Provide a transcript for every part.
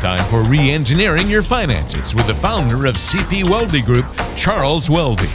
time for re engineering your finances with the founder of CP Weldy Group, Charles Weldy.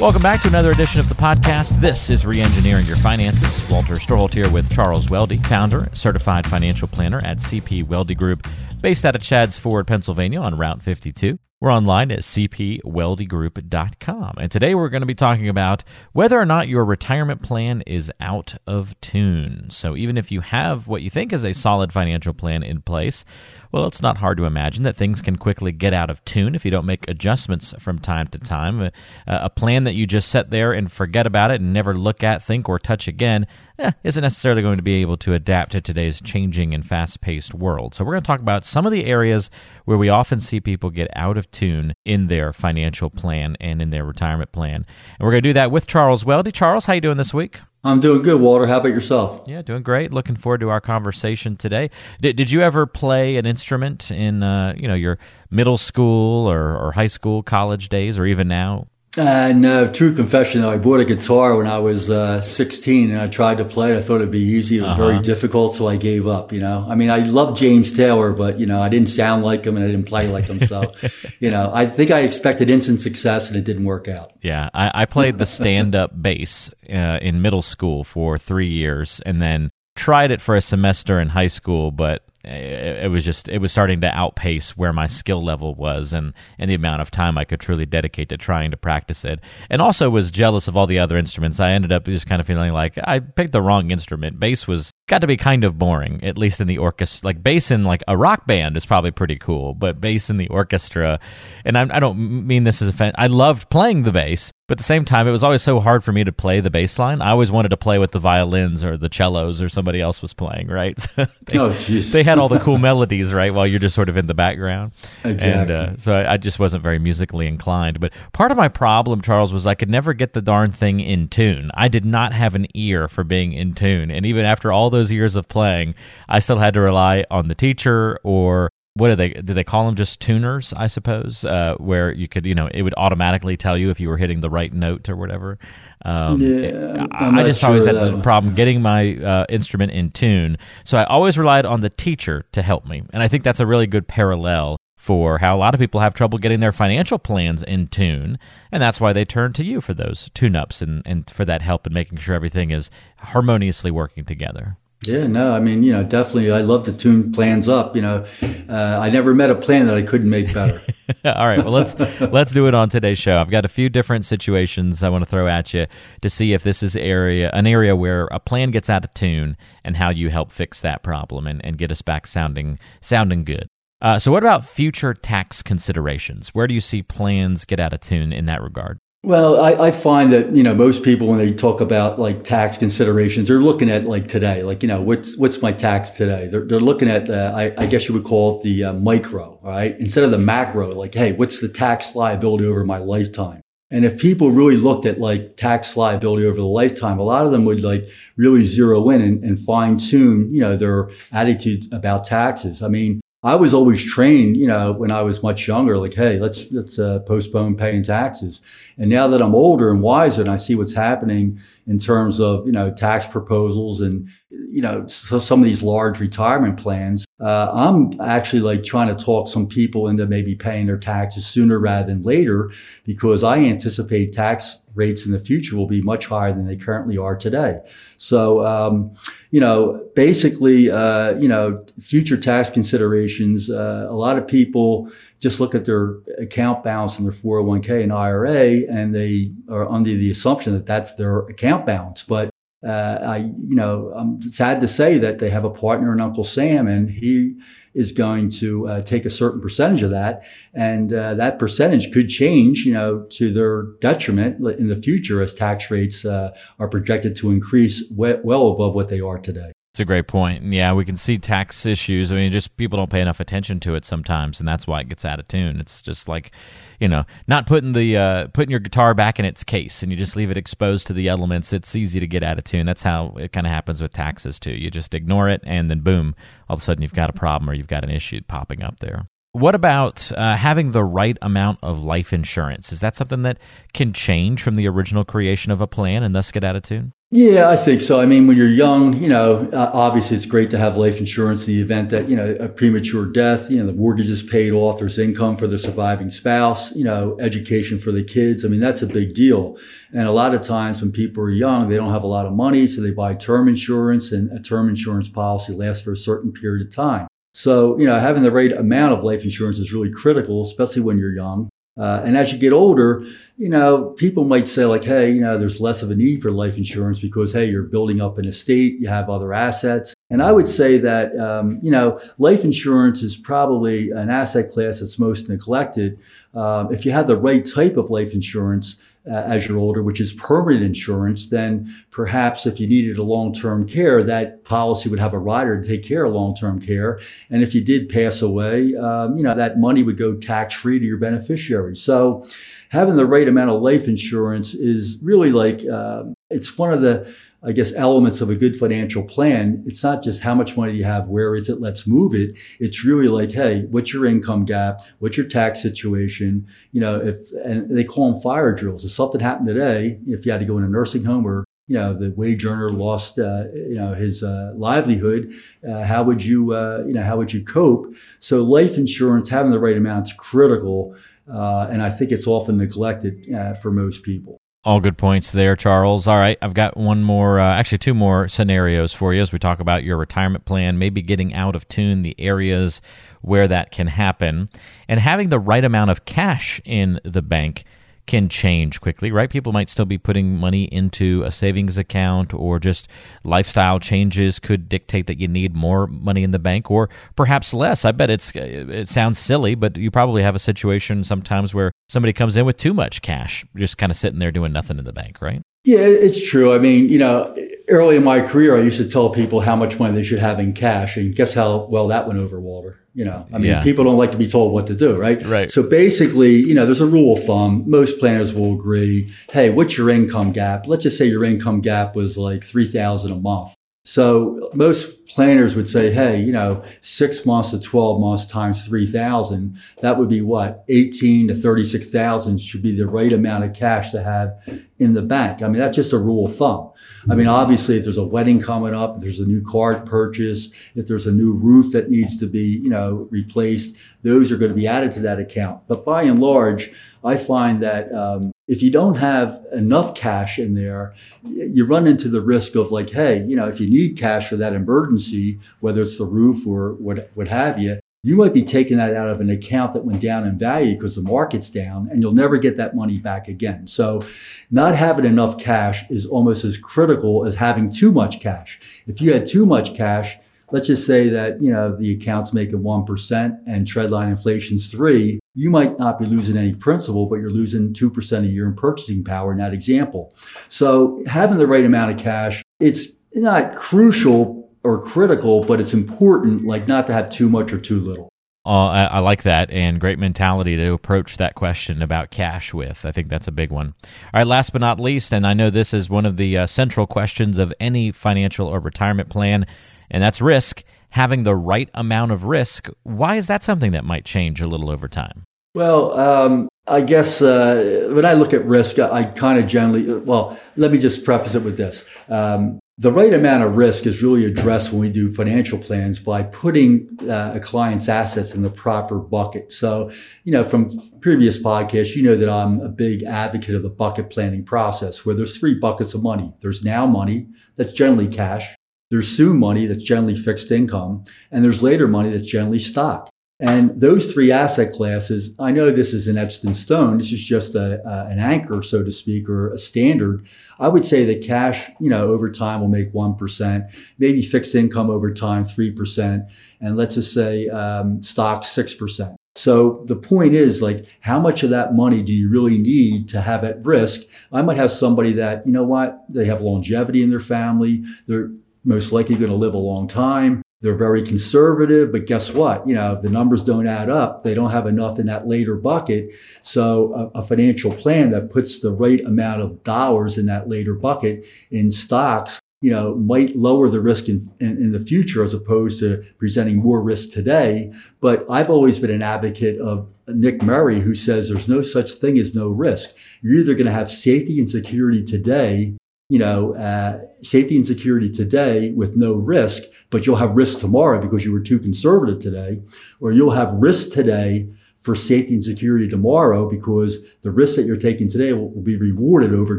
Welcome back to another edition of the podcast. This is Reengineering Your Finances. Walter Storholt here with Charles Weldy, founder, certified financial planner at CP Weldy Group, based out of Chadds Ford, Pennsylvania on Route 52. We're online at cpweldygroup.com. And today we're going to be talking about whether or not your retirement plan is out of tune. So even if you have what you think is a solid financial plan in place, well, it's not hard to imagine that things can quickly get out of tune if you don't make adjustments from time to time. A, a plan that you just set there and forget about it and never look at, think, or touch again eh, isn't necessarily going to be able to adapt to today's changing and fast paced world. So, we're going to talk about some of the areas where we often see people get out of tune in their financial plan and in their retirement plan. And we're going to do that with Charles Weldy. Charles, how you doing this week? I'm doing good, Walter. How about yourself? Yeah, doing great. Looking forward to our conversation today. Did, did you ever play an instrument in uh, you know your middle school or, or high school, college days, or even now? And uh, no, true confession though, I bought a guitar when I was uh, 16 and I tried to play it. I thought it'd be easy. It was uh-huh. very difficult, so I gave up, you know. I mean, I love James Taylor, but, you know, I didn't sound like him and I didn't play like him. So, you know, I think I expected instant success and it didn't work out. Yeah, I, I played the stand up bass uh, in middle school for three years and then tried it for a semester in high school, but it, was just it was starting to outpace where my skill level was and and the amount of time I could truly dedicate to trying to practice it. And also was jealous of all the other instruments. I ended up just kind of feeling like I picked the wrong instrument. Bass was got to be kind of boring, at least in the orchestra. Like bass in like a rock band is probably pretty cool, but bass in the orchestra, and I, I don't mean this as a fan. I loved playing the bass, but at the same time, it was always so hard for me to play the bass line. I always wanted to play with the violins or the cellos or somebody else was playing, right? they, oh, they had all the cool melodies, right, while you're just sort of in the background. Exactly. And uh, so I, I, just wasn't very musically inclined. But part of my problem, Charles, was I could never get the darn thing in tune. I did not have an ear for being in tune. And even after all those years of playing, I still had to rely on the teacher or what do they do they call them just tuners i suppose uh, where you could you know it would automatically tell you if you were hitting the right note or whatever. Um, yeah, I, I just sure always had the problem getting my uh, instrument in tune. So i always relied on the teacher to help me. And i think that's a really good parallel for how a lot of people have trouble getting their financial plans in tune. And that's why they turn to you for those tune-ups and, and for that help in making sure everything is harmoniously working together yeah, no, I mean, you know, definitely, I love to tune plans up. You know, uh, I never met a plan that I couldn't make better. All right, well let's let's do it on today's show. I've got a few different situations I want to throw at you to see if this is area an area where a plan gets out of tune and how you help fix that problem and, and get us back sounding sounding good. Uh, so, what about future tax considerations? Where do you see plans get out of tune in that regard? Well, I, I, find that you know most people when they talk about like tax considerations, they're looking at like today, like you know what's what's my tax today. They're, they're looking at uh, I, I, guess you would call it the uh, micro, right? Instead of the macro, like hey, what's the tax liability over my lifetime? And if people really looked at like tax liability over the lifetime, a lot of them would like really zero in and, and fine tune, you know, their attitude about taxes. I mean, I was always trained, you know, when I was much younger, like, hey, let's let's uh, postpone paying taxes. And now that I'm older and wiser, and I see what's happening in terms of you know tax proposals and you know so some of these large retirement plans, uh, I'm actually like trying to talk some people into maybe paying their taxes sooner rather than later because I anticipate tax rates in the future will be much higher than they currently are today. So, um, you know, basically, uh, you know, future tax considerations, uh, a lot of people just look at their account balance in their 401k and IRA and they are under the assumption that that's their account balance. But uh, I, you know, I'm sad to say that they have a partner in Uncle Sam, and he is going to uh, take a certain percentage of that, and uh, that percentage could change, you know, to their detriment in the future as tax rates uh, are projected to increase well above what they are today. It's a great point. Yeah, we can see tax issues. I mean, just people don't pay enough attention to it sometimes, and that's why it gets out of tune. It's just like, you know, not putting the uh, putting your guitar back in its case, and you just leave it exposed to the elements. It's easy to get out of tune. That's how it kind of happens with taxes too. You just ignore it, and then boom, all of a sudden you've got a problem or you've got an issue popping up there. What about uh, having the right amount of life insurance? Is that something that can change from the original creation of a plan and thus get out of tune? Yeah, I think so. I mean, when you're young, you know, uh, obviously it's great to have life insurance in the event that, you know, a premature death, you know, the mortgage is paid off, there's income for the surviving spouse, you know, education for the kids. I mean, that's a big deal. And a lot of times when people are young, they don't have a lot of money, so they buy term insurance, and a term insurance policy lasts for a certain period of time. So, you know, having the right amount of life insurance is really critical, especially when you're young. Uh, and as you get older, you know, people might say like, hey, you know, there's less of a need for life insurance because, hey, you're building up an estate, you have other assets. And I would say that, um, you know, life insurance is probably an asset class that's most neglected. Um, if you have the right type of life insurance, uh, as you're older, which is permanent insurance, then perhaps if you needed a long-term care, that policy would have a rider to take care of long-term care. And if you did pass away, um, you know that money would go tax-free to your beneficiary. So having the right amount of life insurance is really like uh, it's one of the I guess, elements of a good financial plan, it's not just how much money you have, where is it, let's move it. It's really like, hey, what's your income gap? What's your tax situation? You know, if, and they call them fire drills. If something happened today, if you had to go in a nursing home or you know the wage earner lost uh, you know his uh, livelihood uh, how would you uh, you know how would you cope so life insurance having the right amount is critical uh, and i think it's often neglected uh, for most people all good points there, Charles. All right, I've got one more, uh, actually, two more scenarios for you as we talk about your retirement plan, maybe getting out of tune, the areas where that can happen, and having the right amount of cash in the bank can change quickly, right? People might still be putting money into a savings account or just lifestyle changes could dictate that you need more money in the bank or perhaps less. I bet it's uh, it sounds silly, but you probably have a situation sometimes where somebody comes in with too much cash, just kind of sitting there doing nothing in the bank, right? Yeah, it's true. I mean, you know, early in my career, I used to tell people how much money they should have in cash, and guess how well that went over, Walter. You know, I mean, yeah. people don't like to be told what to do, right? Right. So basically, you know, there's a rule of thumb. Most planners will agree. Hey, what's your income gap? Let's just say your income gap was like three thousand a month. So most planners would say, hey, you know, six months to 12 months times 3,000, that would be what? 18 to 36,000 should be the right amount of cash to have in the bank. I mean, that's just a rule of thumb. I mean, obviously, if there's a wedding coming up, if there's a new car purchase, if there's a new roof that needs to be, you know, replaced, those are going to be added to that account. But by and large, I find that um, if you don't have enough cash in there, you run into the risk of like, hey, you know, if you need cash for that emergency, whether it's the roof or what, what have you, you might be taking that out of an account that went down in value because the market's down and you'll never get that money back again. So not having enough cash is almost as critical as having too much cash. If you had too much cash, let's just say that you know the account's making 1% and trendline inflation's 3 you might not be losing any principal but you're losing 2% a year in purchasing power in that example so having the right amount of cash it's not crucial or critical but it's important like not to have too much or too little uh, I, I, like that and great mentality to approach that question about cash with. I think that's a big one. All right, last but not least, and I know this is one of the uh, central questions of any financial or retirement plan and that's risk. Having the right amount of risk, why is that something that might change a little over time? Well, um, I guess uh, when I look at risk, I, I kind of generally, well, let me just preface it with this. Um, the right amount of risk is really addressed when we do financial plans by putting uh, a client's assets in the proper bucket. So, you know, from previous podcasts, you know that I'm a big advocate of the bucket planning process where there's three buckets of money. There's now money, that's generally cash. There's soon money that's generally fixed income, and there's later money that's generally stock. And those three asset classes, I know this is an etched in stone. This is just a, an anchor, so to speak, or a standard. I would say that cash, you know, over time will make 1%, maybe fixed income over time, 3%. And let's just say um, stock, 6%. So the point is like, how much of that money do you really need to have at risk? I might have somebody that, you know what, they have longevity in their family. They're most likely going to live a long time. They're very conservative, but guess what? You know, the numbers don't add up. They don't have enough in that later bucket. So a, a financial plan that puts the right amount of dollars in that later bucket in stocks you know, might lower the risk in, in, in, the future as opposed to presenting more risk today. But I've always been an advocate of Nick Murray, who says there's no such thing as no risk. You're either going to have safety and security today you know, uh, safety and security today with no risk, but you'll have risk tomorrow because you were too conservative today, or you'll have risk today for safety and security tomorrow because the risk that you're taking today will, will be rewarded over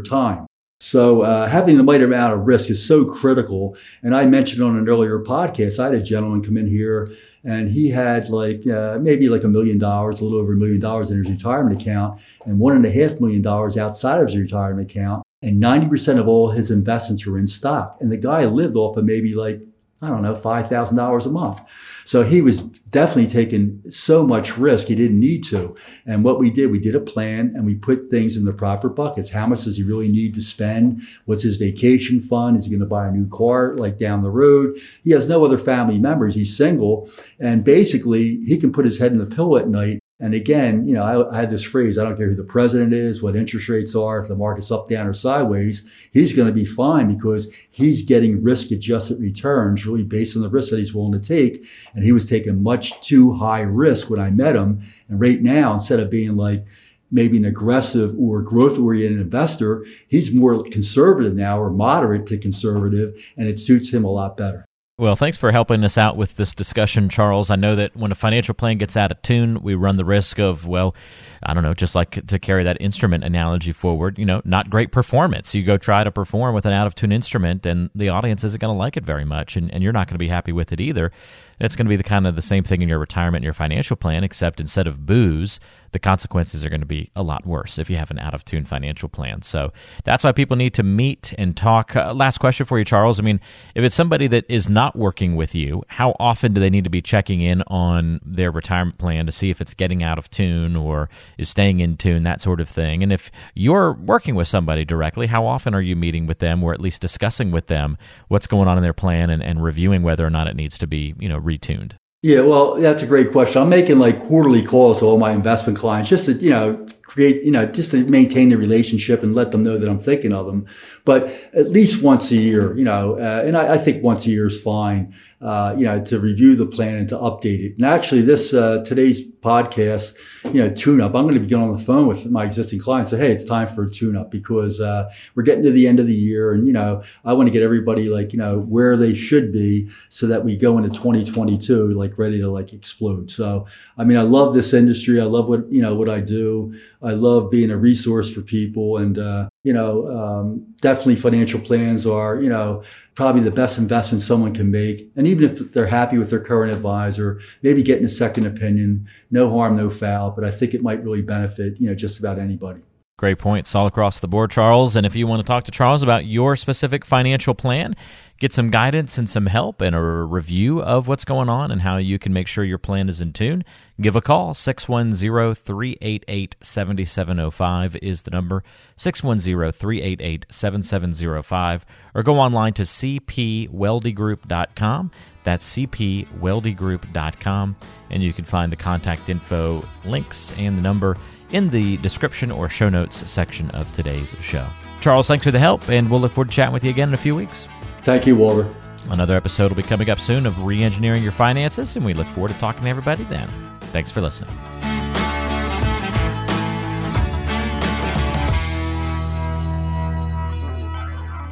time. So uh, having the right amount of risk is so critical. And I mentioned on an earlier podcast, I had a gentleman come in here and he had like uh, maybe like a million dollars, a little over a million dollars in his retirement account, and one and a half million dollars outside of his retirement account. And 90% of all his investments were in stock. And the guy lived off of maybe like I don't know, $5,000 a month. So he was definitely taking so much risk he didn't need to. And what we did, we did a plan and we put things in the proper buckets. How much does he really need to spend? What's his vacation fund? Is he going to buy a new car like down the road? He has no other family members. He's single. And basically, he can put his head in the pillow at night and again, you know, I, I, had this phrase, I don't care who the president is, what interest rates are, if the market's up, down, or sideways, he's going to be fine because he's getting risk adjusted returns really based on the risk that he's willing to take. And he was taking much too high risk when I met him. And right now, instead of being like, maybe an aggressive or growth oriented investor, he's more conservative now or moderate to conservative, and it suits him a lot better. Well, thanks for helping us out with this discussion, Charles. I know that when a financial plan gets out of tune, we run the risk of, well, I don't know, just like to carry that instrument analogy forward, you know, not great performance. You go try to perform with an out of tune instrument, and the audience isn't going to like it very much, and, and you're not going to be happy with it either. It's going to be the kind of the same thing in your retirement and your financial plan, except instead of boos, the consequences are going to be a lot worse if you have an out of tune financial plan. So that's why people need to meet and talk. Uh, last question for you, Charles. I mean, if it's somebody that is not working with you, how often do they need to be checking in on their retirement plan to see if it's getting out of tune or is staying in tune, that sort of thing? And if you're working with somebody directly, how often are you meeting with them or at least discussing with them what's going on in their plan and, and reviewing whether or not it needs to be, you know, retuned? Yeah, well, that's a great question. I'm making like quarterly calls to all my investment clients just to, you know, create, you know, just to maintain the relationship and let them know that I'm thinking of them. But at least once a year, you know, uh, and I, I, think once a year is fine, uh, you know, to review the plan and to update it. And actually, this uh, today's podcast, you know, tune up. I'm going to be going on the phone with my existing clients. Say, hey, it's time for a tune up because uh, we're getting to the end of the year, and you know, I want to get everybody like you know where they should be so that we go into 2022 like ready to like explode. So, I mean, I love this industry. I love what you know what I do. I love being a resource for people, and uh, you know, um, definitely financial plans are you know probably the best investment someone can make. And even if they're happy with their current advisor, maybe getting a second opinion, no harm, no foul. But I think it might really benefit, you know, just about anybody. Great points all across the board, Charles. And if you want to talk to Charles about your specific financial plan, get some guidance and some help and a review of what's going on and how you can make sure your plan is in tune, give a call. 610 388 7705 is the number. 610 388 7705. Or go online to cpweldygroup.com. That's cpweldygroup.com. And you can find the contact info links and the number in the description or show notes section of today's show. Charles, thanks for the help, and we'll look forward to chatting with you again in a few weeks. Thank you, Walter. Another episode will be coming up soon of Re Engineering Your Finances, and we look forward to talking to everybody then. Thanks for listening.